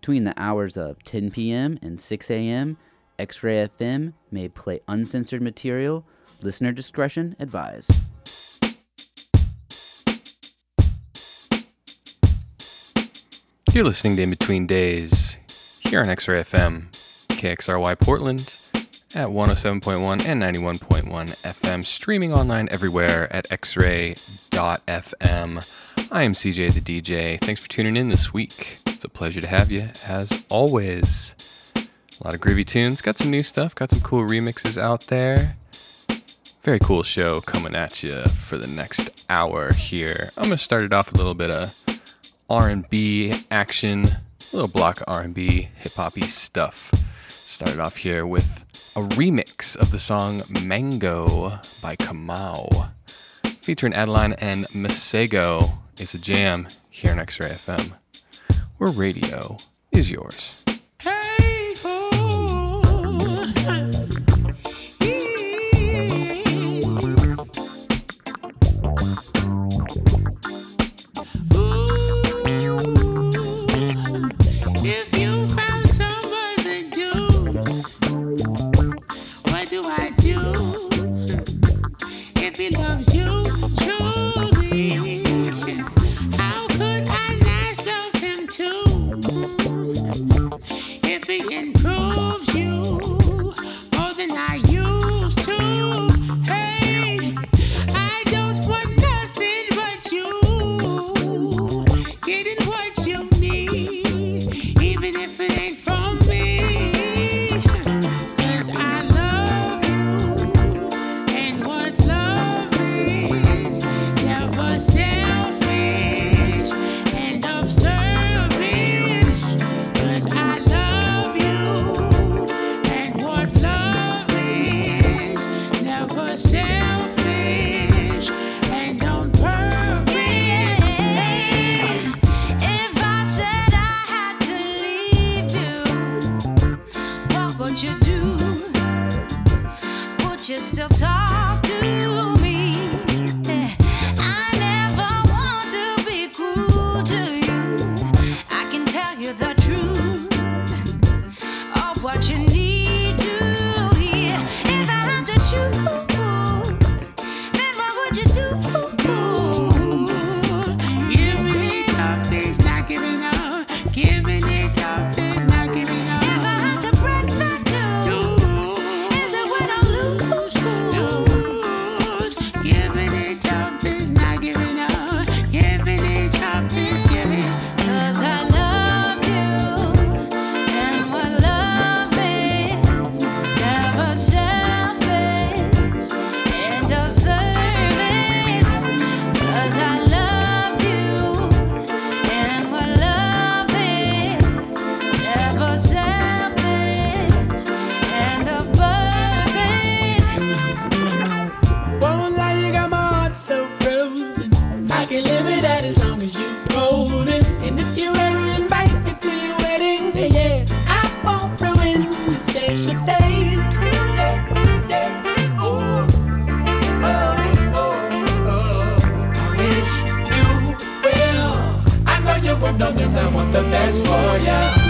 Between the hours of 10 p.m. and 6 a.m., X Ray FM may play uncensored material. Listener discretion advised. You're listening to In Between Days here on X Ray FM, KXRY Portland at 107.1 and 91.1 FM, streaming online everywhere at xray.fm. I am CJ the DJ. Thanks for tuning in this week. It's a pleasure to have you, as always. A lot of groovy tunes, got some new stuff, got some cool remixes out there. Very cool show coming at you for the next hour here. I'm gonna start it off a little bit of R&B action, a little block R&B, hip hoppy stuff. Started off here with a remix of the song Mango by KAMAUU, featuring Adeline and Masego. It's a jam here on X-Ray FM where radio is yours. the best for ya.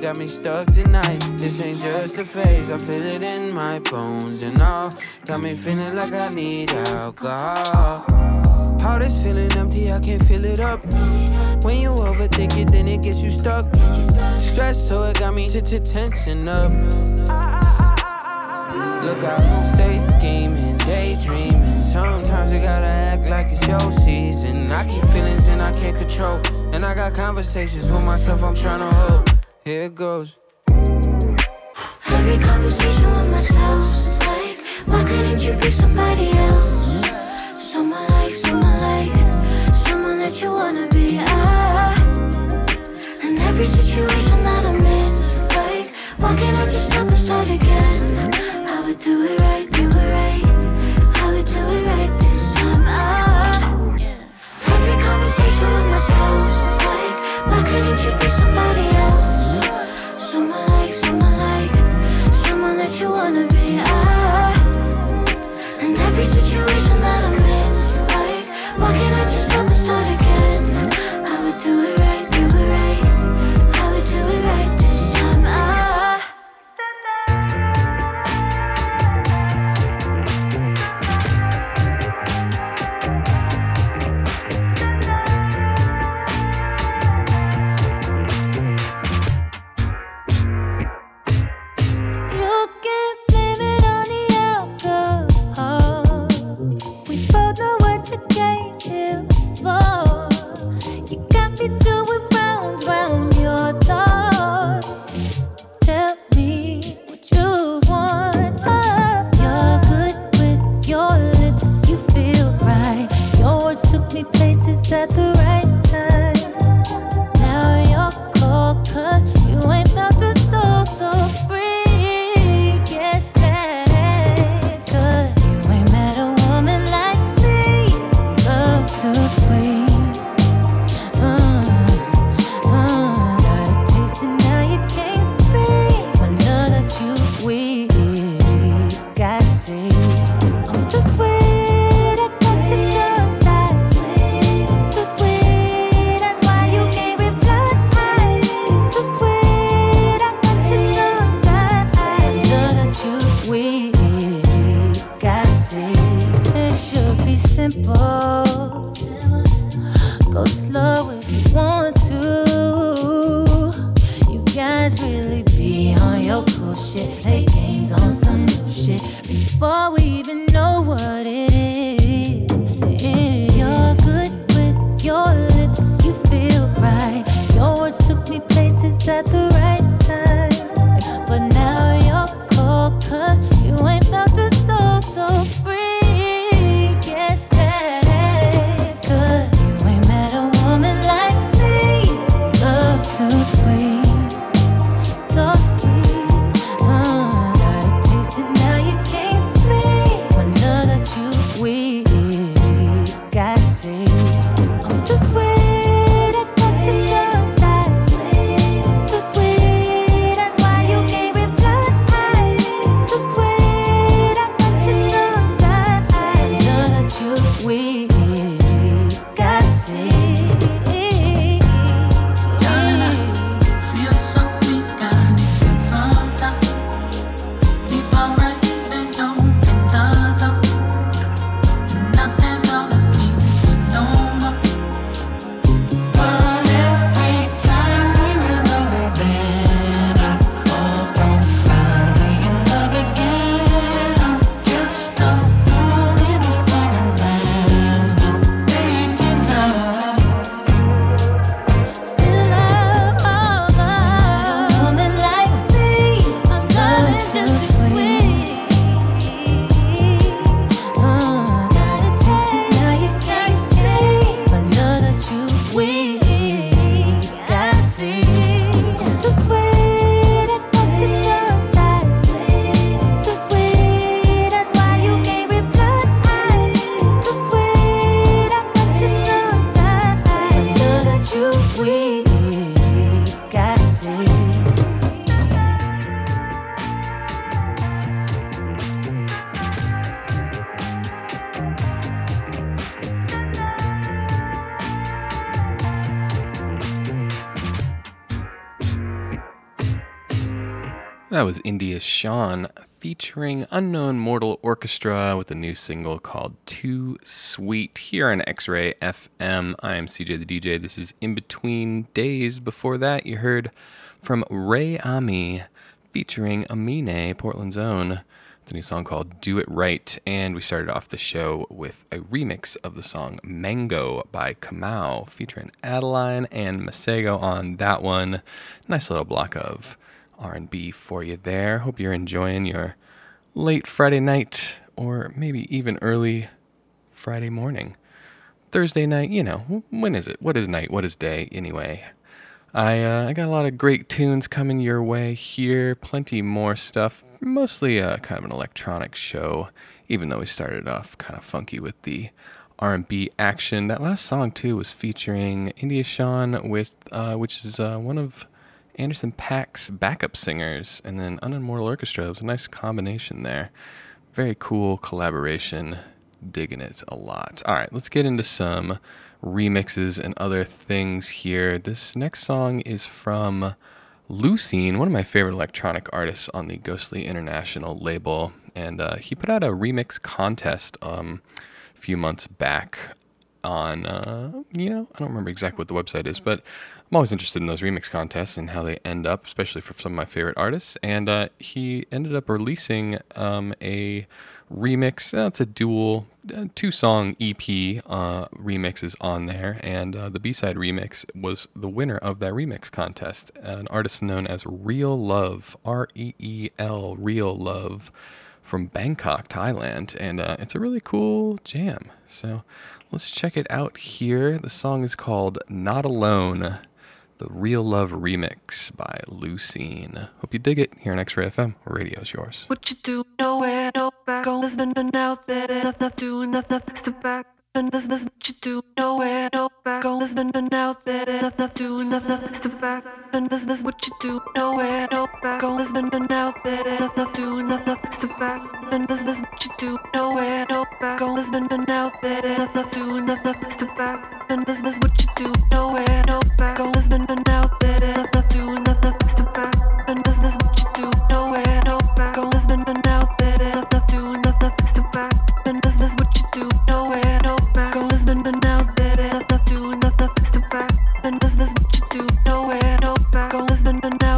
got me stuck tonight. This ain't just a phase, I feel it in my bones and all. Got me feeling like I need alcohol. Heart is feeling empty, I can't fill it up. When you overthink it, then it gets you stuck. Stress, so it got me to tension up. Look out, stay scheming, daydreaming. Sometimes you gotta act like it's your season. I keep feelings and I can't control. And I got conversations with myself I'm trying to hold here it goes. Every conversation with myself's like, why couldn't you be somebody else? Someone like, someone like, someone that you wanna be. Ah. And every situation that I'm in, it's like, why can't I just stop and start again? I would do it right Let's really be on your cool shit? Play games on some new shit before we even know what it is. You're good with your lips, you feel right. Your words took me places at the That was India Shawn featuring Unknown Mortal Orchestra with a new single called Too Sweet here on X Ray FM. I am CJ the DJ. This is In Between Days. Before that, you heard from Rei Ami featuring Aminé, Portland's own. It's a new song called Do It Right. And we started off the show with a remix of the song Mango by KAMAUU featuring Adeline and Masego on that one. Nice little block of R&B for you there. Hope you're enjoying your late Friday night or maybe even early Friday morning. Thursday night, you know, when is it? What is night? What is day anyway? I uh, I got a lot of great tunes coming your way here. Plenty more stuff. Mostly uh, kind of an electronic show, even though we started off kind of funky with the R&B action. That last song too was featuring India Shawn with, uh, which is uh, one of Anderson .Paak's backup singers, and then Unknown Mortal Orchestra. It was a nice combination there. Very cool collaboration. Digging it a lot. All right, let's get into some remixes and other things here. This next song is from Lusine, one of my favorite electronic artists on the Ghostly International label, and uh, he put out a remix contest um, a few months back on, uh, you know, I don't remember exactly what the website is, but I'm always interested in those remix contests and how they end up, especially for some of my favorite artists. And uh, he ended up releasing um, a remix. Uh, it's a dual uh, two song EP uh, remixes on there, and uh, the B side remix was the winner of that remix contest. An artist known as ReeLLove, R E E L, ReeLLove, from Bangkok, Thailand, and uh, it's a really cool jam. So let's check it out here. The song is called Not Alone. The ReeLLove Remix by Lusine. Hope you dig it here on X Ray FM. Radio's yours. What you do, nowhere, no back, going nothing out there, nothing doing nothing back. What you do, nowhere, no back, going nothing out there, nothing doing nothing to back. And this, this, what you do, nowhere, no back, going nothing out there, nothing doing nothing to back. And this, this, what you do, nowhere, no back, going nothing out there, nothing doing nothing to back. And this, this, what you do, nowhere, no back, going nothing out there, nothing doing nothing to back. And this, this, what you do, nowhere, no back, going nothing out there, nothing doing nothing to back. And this, this, what you do, nowhere, no nothing nothing doing nothing to back. And this, what you do, nowhere, no back, going nothing out there,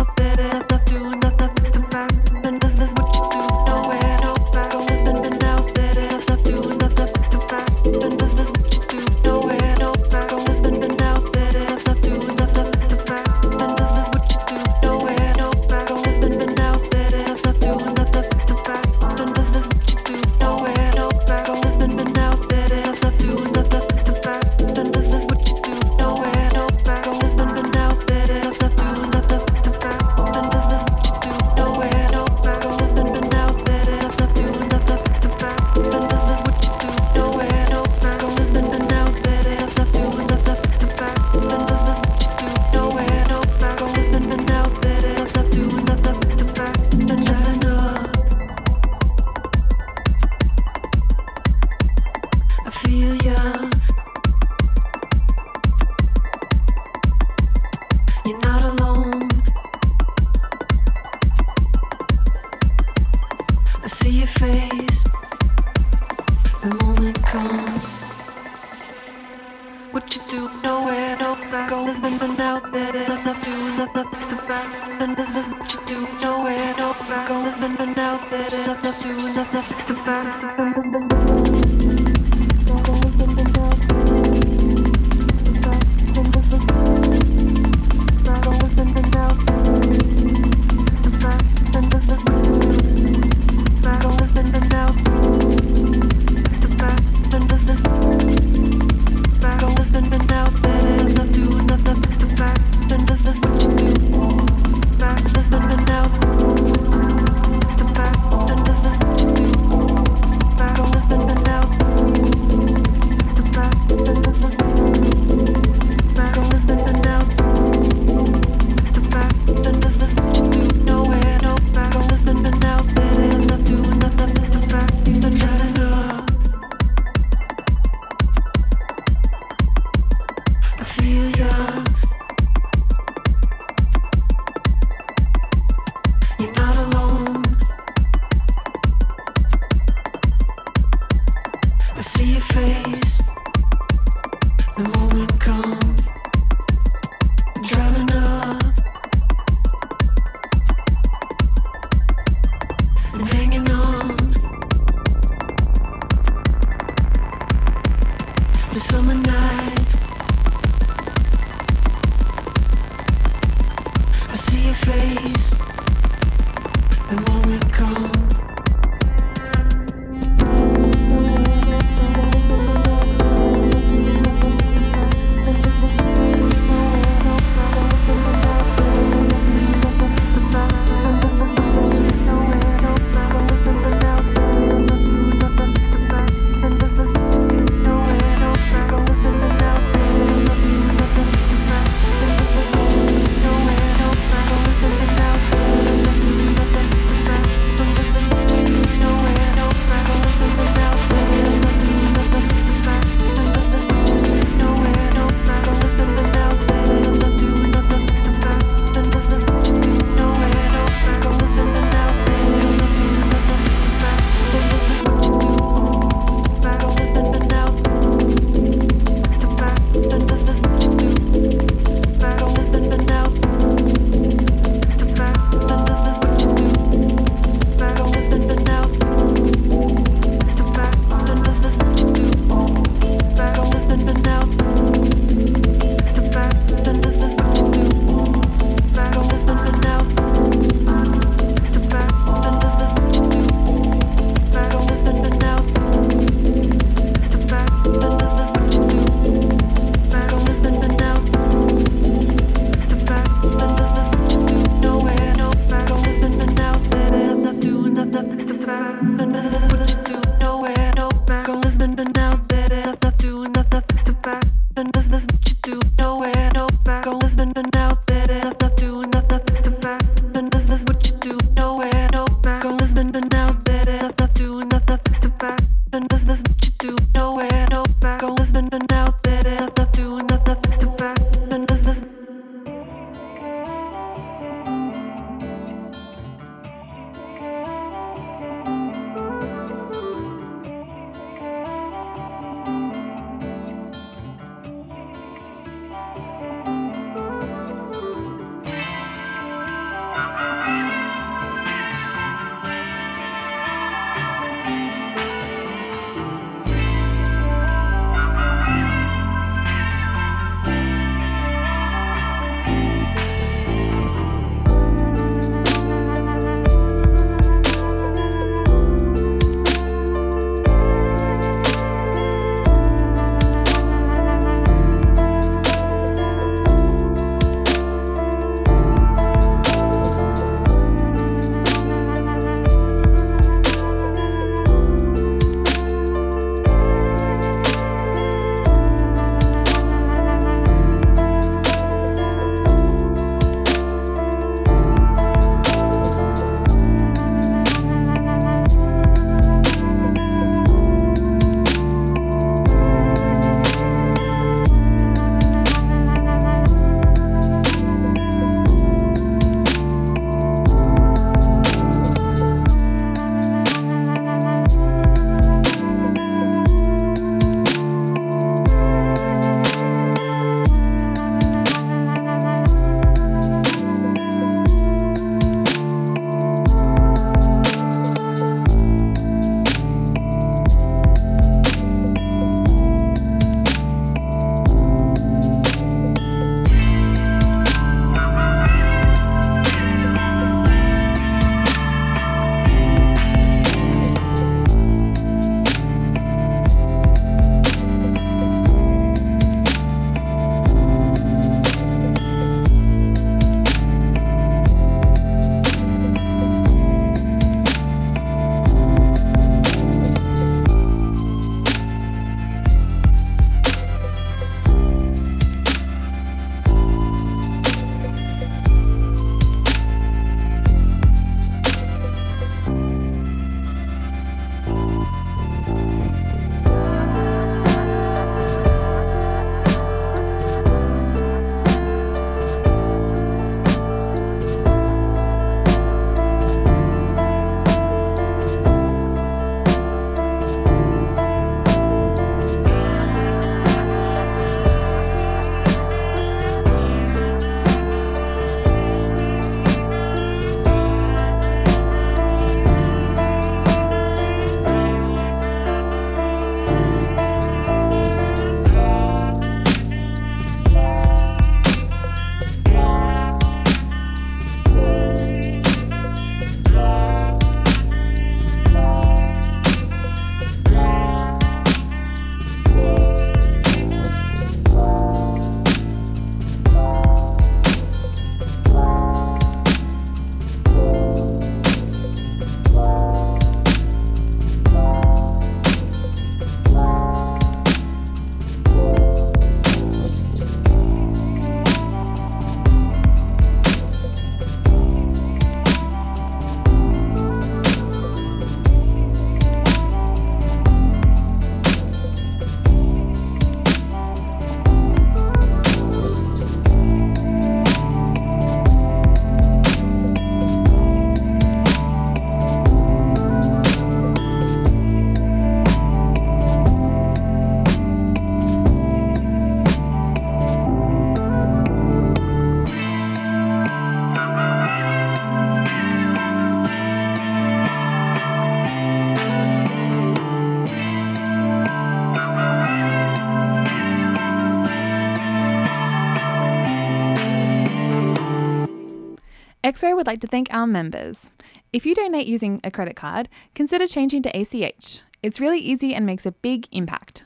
X Ray would like to thank our members. If you donate using a credit card, consider changing to ACH. It's really easy and makes a big impact.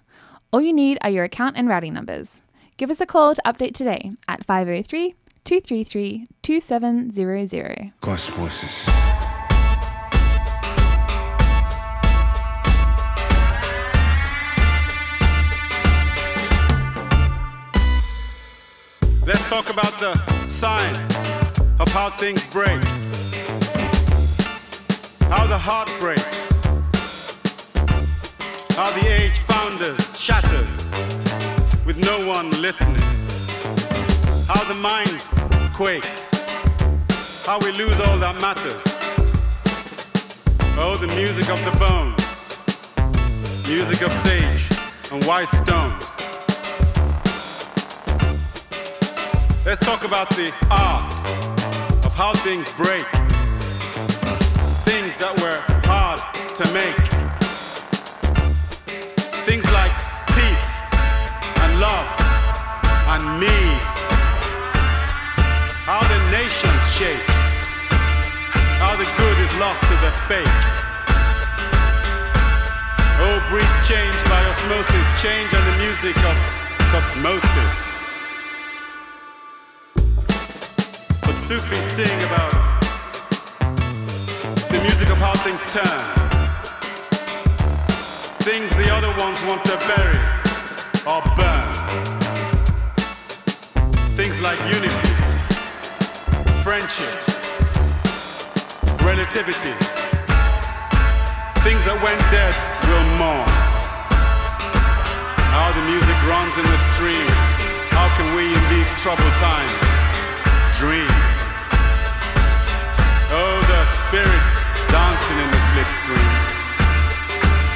All you need are your account and routing numbers. Give us a call to update today at 503 233 2700. Cosmosis. Let's talk about the science of how things break. How the heart breaks. How the age founders shatters with no one listening. How the mind quakes. How we lose all that matters. Oh, the music of the bones. Music of sage and white stones. Let's talk about the art how things break. Things that were hard to make. Things like peace and love and need. How the nations shake. How the good is lost to the fake. Oh, breathe change by osmosis, change and the music of cosmosis. Sufis sing about the music of how things turn. Things the other ones want to bury or burn. Things like unity, friendship, relativity. Things that when dead will mourn. How the music runs in the stream. How can we in these troubled times dream? The spirits dancing in the slipstream.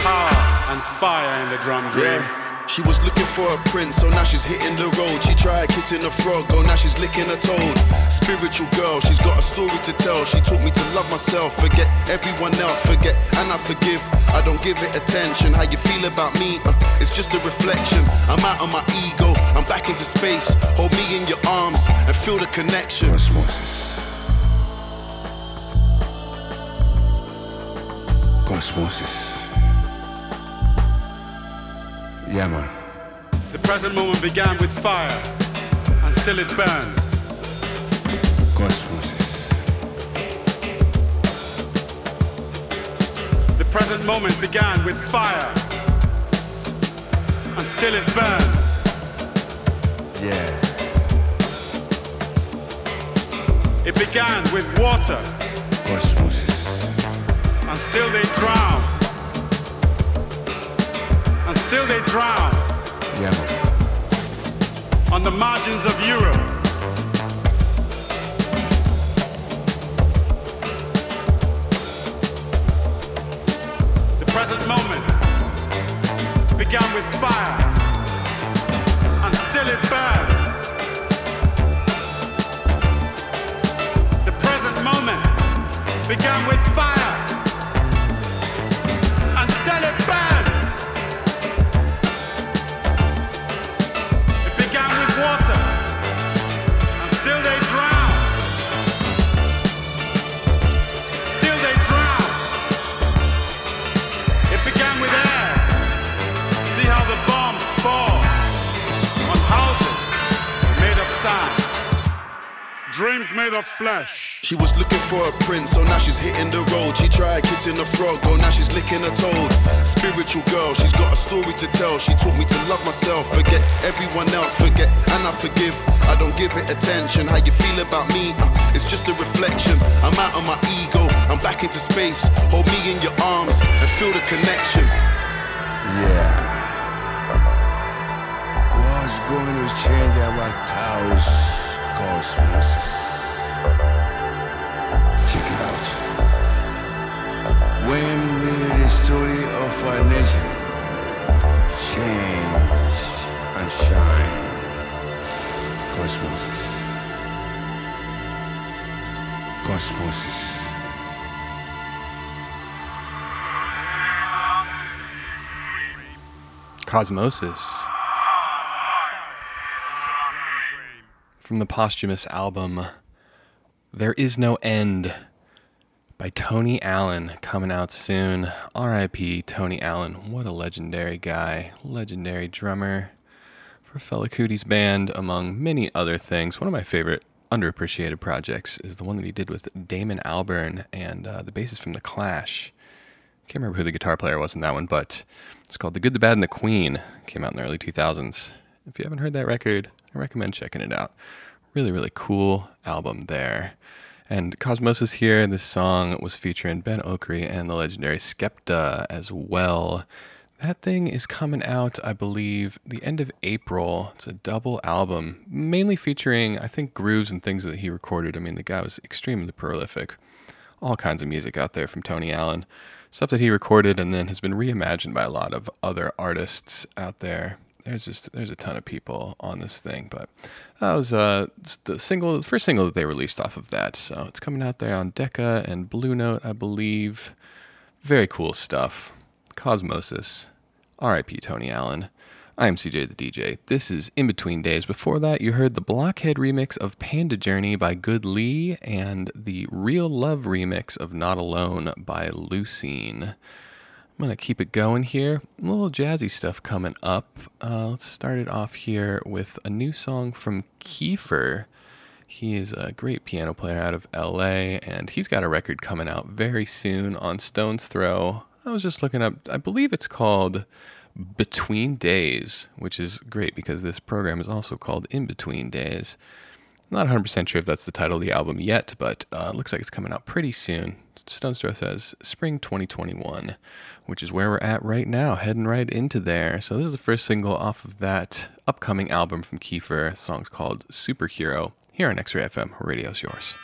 Power and fire in the drum dream. Yeah. She was looking for a prince, so now she's hitting the road. She tried kissing a frog, oh now she's licking a toad. Spiritual girl, she's got a story to tell. She taught me to love myself, forget everyone else, forget and I forgive. I don't give it attention. How you feel about me? Uh, it's just a reflection. I'm out of my ego, I'm back into space. Hold me in your arms and feel the connection. Cosmosis. Cosmosis. Yeah, man. The present moment began with fire, and still it burns. Cosmosis. The present moment began with fire, and still it burns. Yeah. It began with water, Cosmosis. And still they drown. And still they drown Yeah, on the margins of Europe. The present moment began with fire, and still it burns. The present moment began with fire, Made of flesh. She was looking for a prince, so now she's hitting the road. She tried kissing a frog, oh now she's licking a toad. Spiritual girl, she's got a story to tell. She taught me to love myself, forget everyone else, forget and I forgive. I don't give it attention. How you feel about me? Uh, it's just a reflection. I'm out of my ego, I'm back into space. Hold me in your arms and feel the connection. Yeah. What's going to change our cosmosis? Check it out. When will the story of our nation change and shine? Cosmosis. Cosmosis. Cosmosis. From the posthumous album There Is No End by Tony Allen coming out soon. R.I.P. Tony Allen. What a legendary guy, legendary drummer for Fela Kuti's band, among many other things. One of my favorite underappreciated projects is the one that he did with Damon Albarn and uh, the bassist from The Clash. Can't remember who the guitar player was in that one, but it's called The Good, the Bad, and the Queen. Came out in the early 2000s. If you haven't heard that record, I recommend checking it out. Really, really cool album there. And Cosmosis here, this song was featuring Ben Okri and the legendary Skepta as well. That thing is coming out, I believe, the end of April. It's a double album, mainly featuring, I think, grooves and things that he recorded. I mean, the guy was extremely prolific. All kinds of music out there from Tony Allen. Stuff that he recorded and then has been reimagined by a lot of other artists out there. There's just there's a ton of people on this thing, but that was uh the single, the first single that they released off of that. So it's coming out there on Decca and Blue Note, I believe. Very cool stuff. Cosmosis. R.I.P. Tony Allen. I am CJ the DJ. This is In Between Days. Before that, you heard the Blockhead remix of Panda Journey by Good Lee and the ReeLLove remix of Not Alone by Lusine. I'm going to keep it going here. A little jazzy stuff coming up. Uh, let's start it off here with a new song from Kiefer. He is a great piano player out of LA, and he's got a record coming out very soon on Stones Throw. I was just looking up, I believe it's called Between Days, which is great because this program is also called In Between Days. I'm not 100% sure if that's the title of the album yet, but uh, looks like it's coming out pretty soon. Stones Throw says spring 2021, which is where we're at right now, heading right into there. So, this is the first single off of that upcoming album from Kiefer. The song's called Superhero here on X Ray FM. Radio's yours.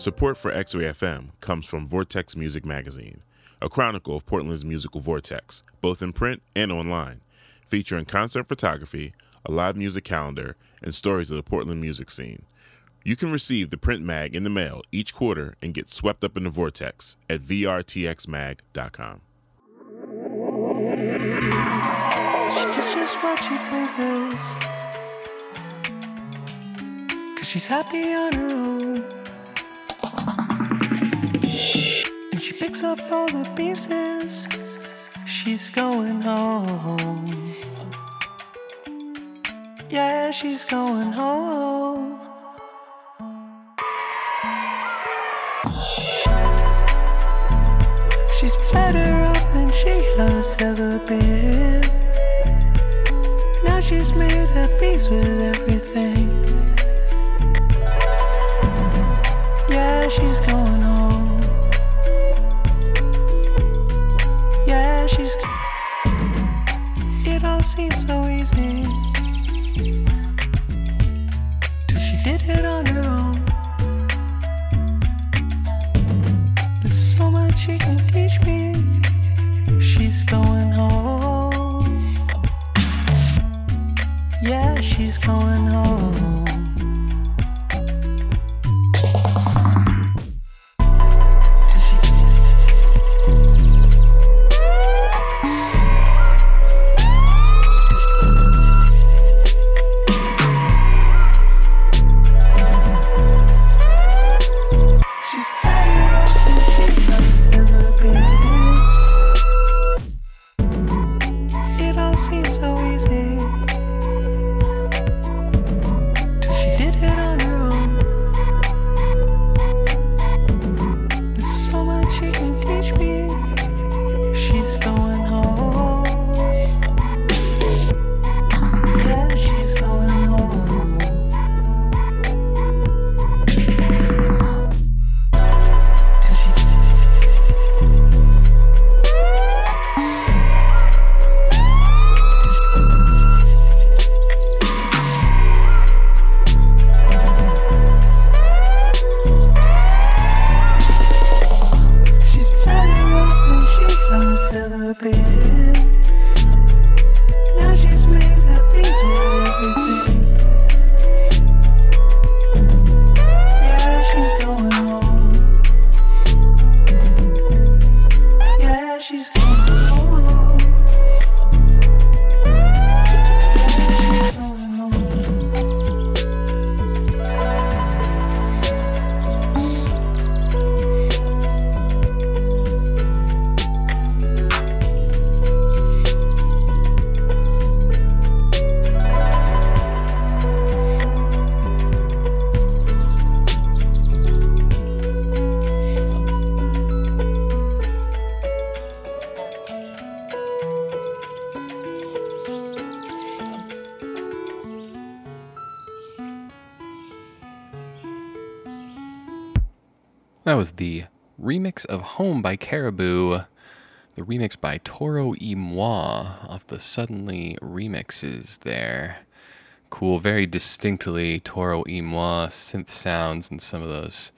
Support for X Ray FM comes from Vortex Music Magazine, a chronicle of Portland's musical vortex, both in print and online, featuring concert photography, a live music calendar, and stories of the Portland music scene. You can receive the print mag in the mail each quarter and get swept up in the vortex at vrtxmag.com. She just what she pleases. Cause she's happy on her own. All the pieces. She's going home. Yeah, she's going home. Remix of Home by Caribou. The remix by Toro y Moi off the Suddenly remixes there. Cool, very distinctly Toro y Moi synth sounds and some of those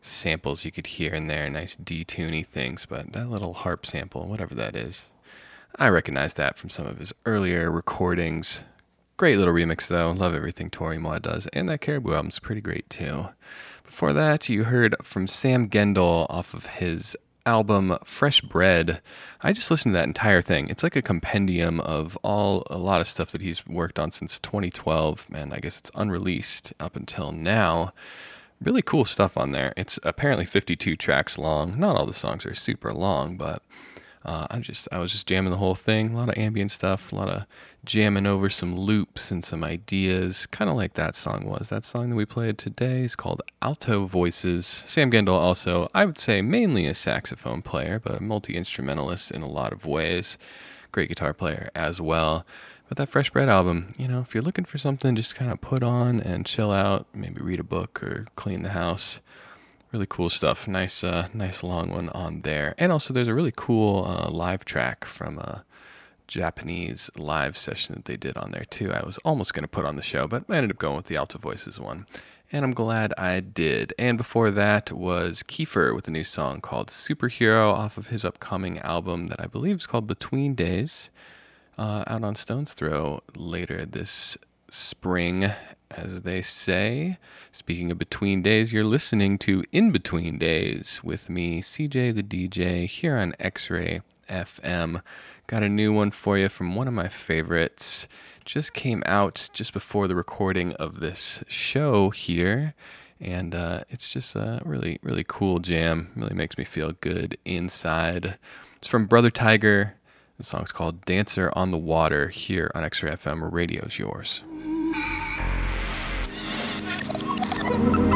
samples you could hear in there. Nice detuny things, but that little harp sample, whatever that is, I recognize that from some of his earlier recordings. Great little remix though. Love everything Toro y Moi does, and that Caribou album's pretty great too. Before that, you heard from Sam Gendel off of his album Fresh Bread. I just listened to that entire thing. It's like a compendium of all a lot of stuff that he's worked on since 2012. Man, I guess it's unreleased up until now. Really cool stuff on there. It's apparently 52 tracks long. Not all the songs are super long, but uh, I just I was just jamming the whole thing. A lot of ambient stuff, a lot of jamming over some loops and some ideas, kind of like that song was. That song that we played today is called Alto Voices. Sam Gendel also, I would say, mainly a saxophone player, but a multi instrumentalist in a lot of ways. Great guitar player as well. But that Fresh Bread album, you know, if you're looking for something just kind of put on and chill out, maybe read a book or clean the house really cool stuff. Nice, uh, nice long one on there. And also, there's a really cool uh, live track from a Japanese live session that they did on there too. I was almost going to put on the show, but I ended up going with the Alto Voices one. And I'm glad I did. And before that was Keifer with a new song called Superhero off of his upcoming album that I believe is called Between Days, uh, out on Stones Throw later this spring, as they say. Speaking of between days, you're listening to In Between Days with me, CJ the DJ, here on X Ray FM. Got a new one for you from one of my favorites. Just came out just before the recording of this show here. And uh, it's just a really, really cool jam. Really makes me feel good inside. It's from Brothertiger. The song's called Dancer on the Water here on X Ray FM, radio's yours. Shining through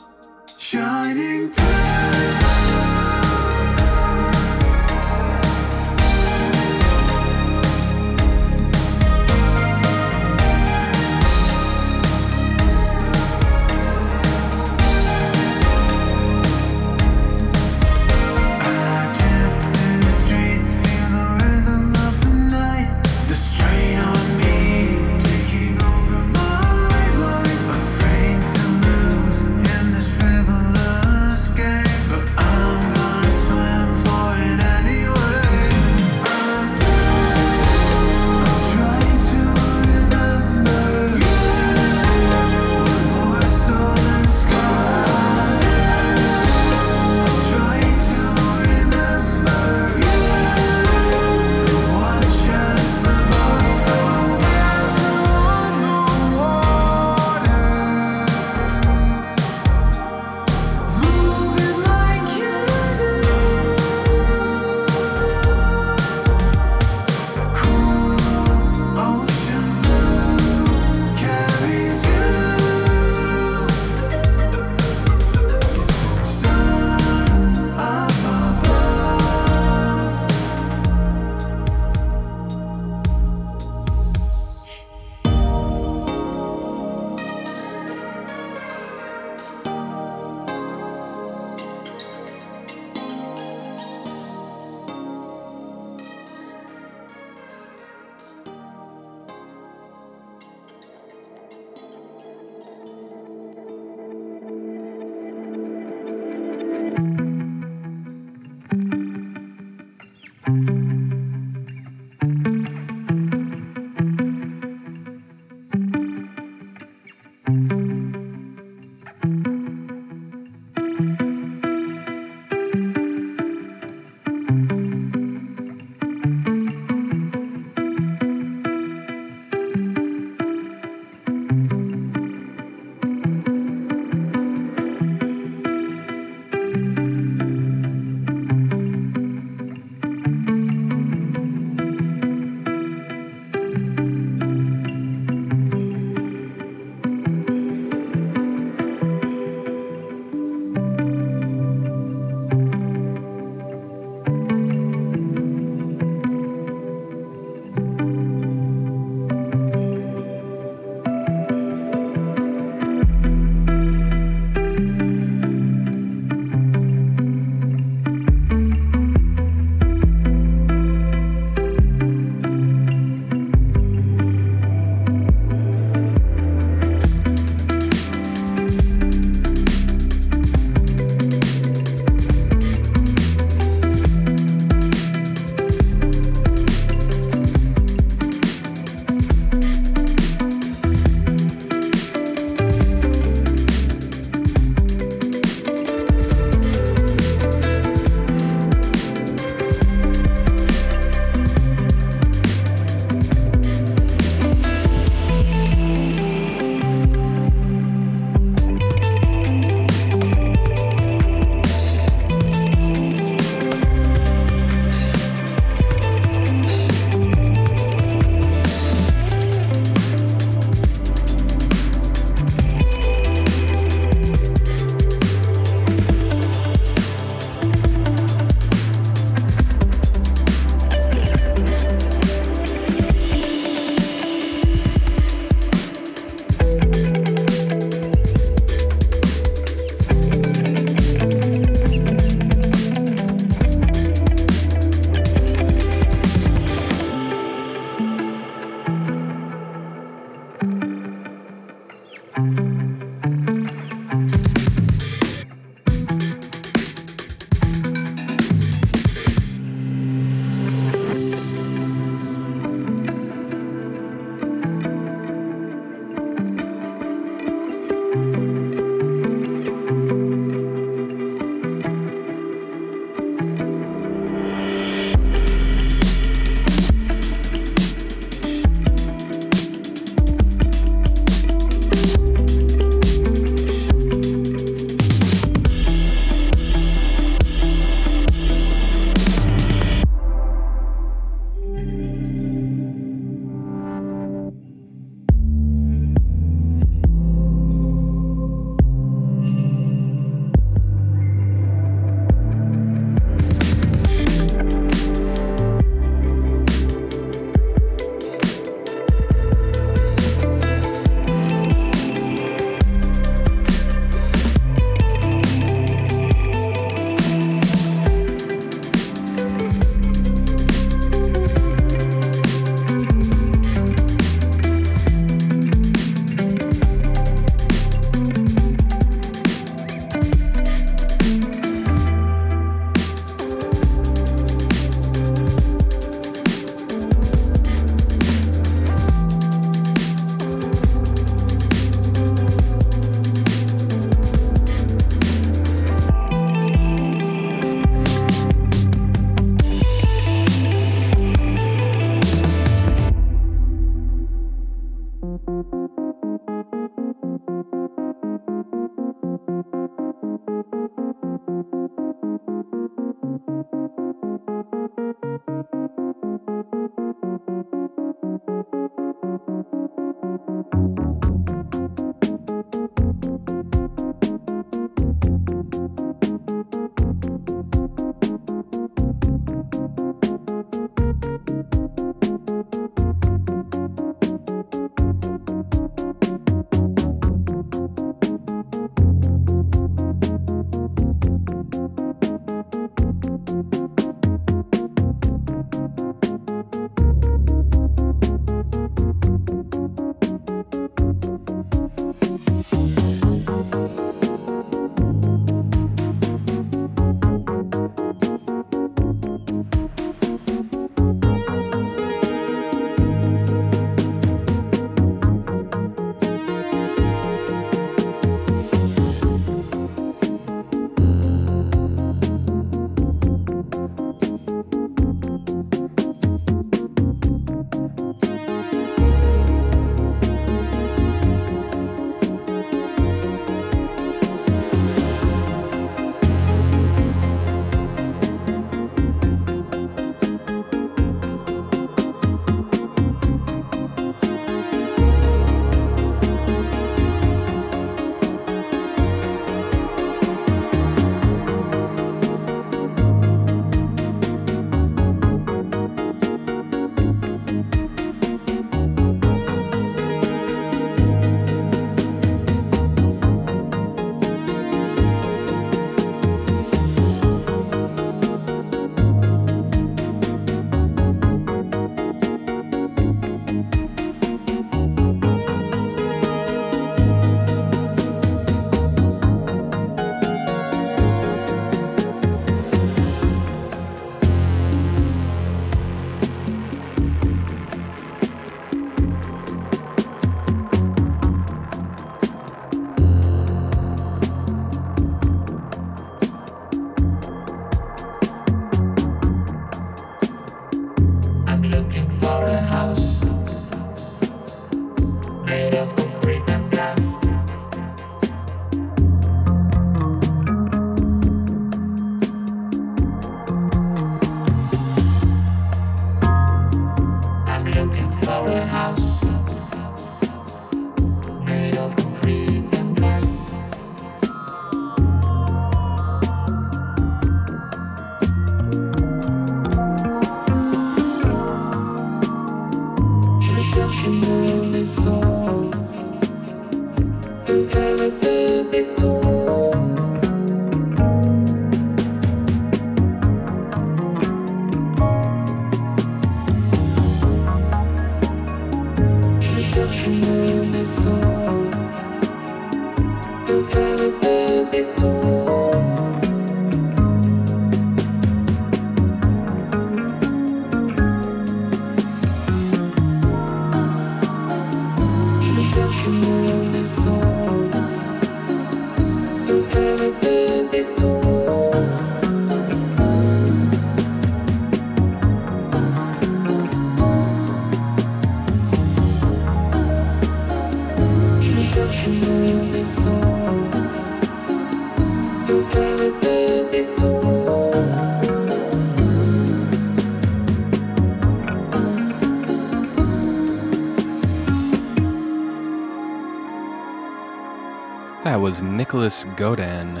Godin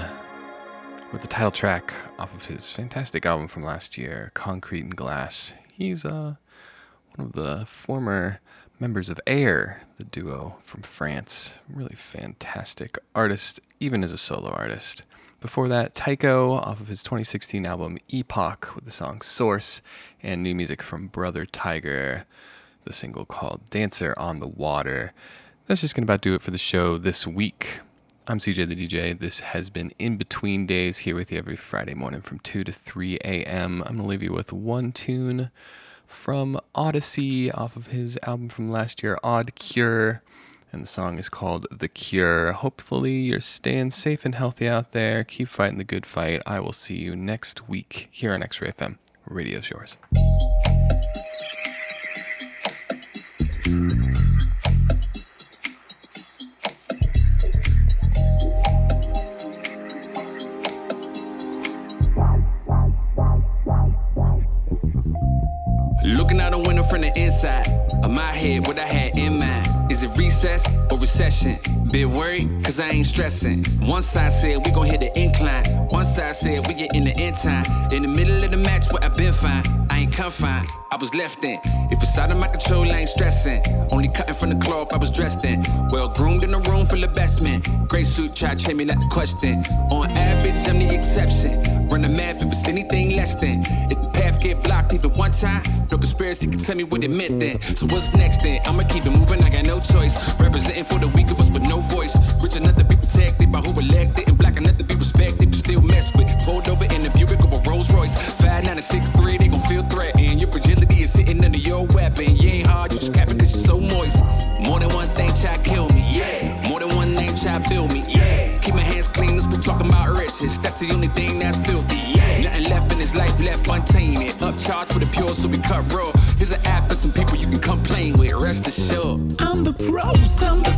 with the title track off of his fantastic album from last year, Concrete and Glass. He's uh, one of the former members of Air, the duo from France. Really fantastic artist, even as a solo artist. Before that, Tycho off of his 2016 album Epoch with the song Source, and new music from Brothertiger, the single called Dancer on the Water. That's just going to about do it for the show this week. I'm CJ the DJ. This has been In Between Days here with you every Friday morning from 2 to 3 a.m. I'm going to leave you with one tune from Oddisee off of his album from last year, Odd Cure. And the song is called The Cure. Hopefully, you're staying safe and healthy out there. Keep fighting the good fight. I will see you next week here on X Ray FM. Radio's yours. Looking out a window from the inside of my head, what I had in mind. Is it recess or recession? Be worried, cause I ain't stressing. One side said we gon' hit the incline. One side said we get in the end time. In the middle of the match, where I been fine. I ain't confined, I was left in. If it's out of my control, I ain't stressing. Only cutting from the cloth I was dressed in. Well groomed in a room full of best men. Gray suit try to me not the question. On average, I'm the exception. Run the math if it's anything less than. If the path get blocked even one time, no conspiracy can tell me what it meant then. So what's next then? I'ma keep it moving, I got no choice. Representing for the weak of us, but no voice. Rich enough to be protected by who elected, and black enough to be respected, but still mess with. Pulled over Six three, they gon' feel threatened. Your fragility is sitting under your weapon. You ain't hard, you just capping cause you're so moist. More than one thing try kill me, yeah. More than one name try build me, yeah. Keep my hands clean, let's be talking about riches. That's the only thing that's filthy, yeah. Nothing left in this life left untainted. Upcharged for the pure, so we cut raw. Here's an app and some people you can complain with. Rest assured. I'm the pros, I'm the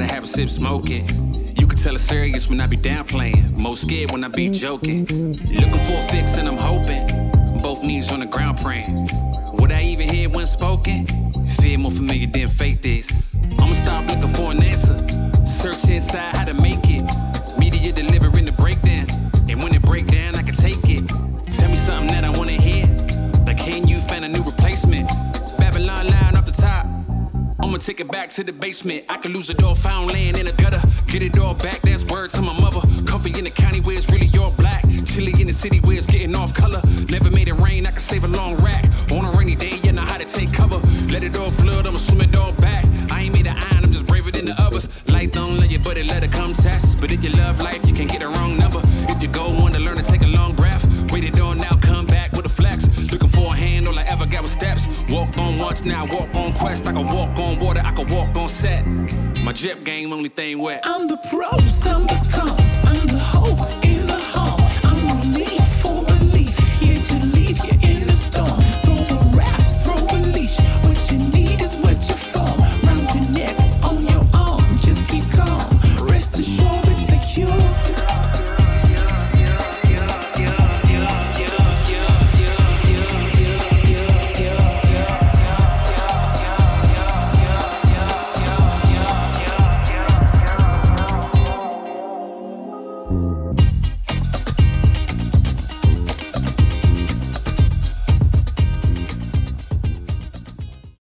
It, have a sip, smoke it. You can tell it's serious when I be downplaying. Most scared when I be joking. Looking for a fix and I'm hoping. Both knees on the ground praying. What I even hear when spoken? Fear more familiar than faith is. I'ma stop looking for an answer. Search inside how to take it back to the basement. I could lose a door, found laying in a gutter. Get it all back, that's word to my mother. Comfy in the county where it's really all black. Chilly in the city where it's getting off color. Never made it rain, I can save a long rack. On a rainy day, you know how to take cover. Let it all flood, I'ma swim it all back. I ain't made of iron, I'm just braver than the others. Light don't let you, but it let it come test. But if you love life, On now walk on quest. I can walk on water, I can walk on set. My drip game, only thing wet. I'm the pros, I'm the cons,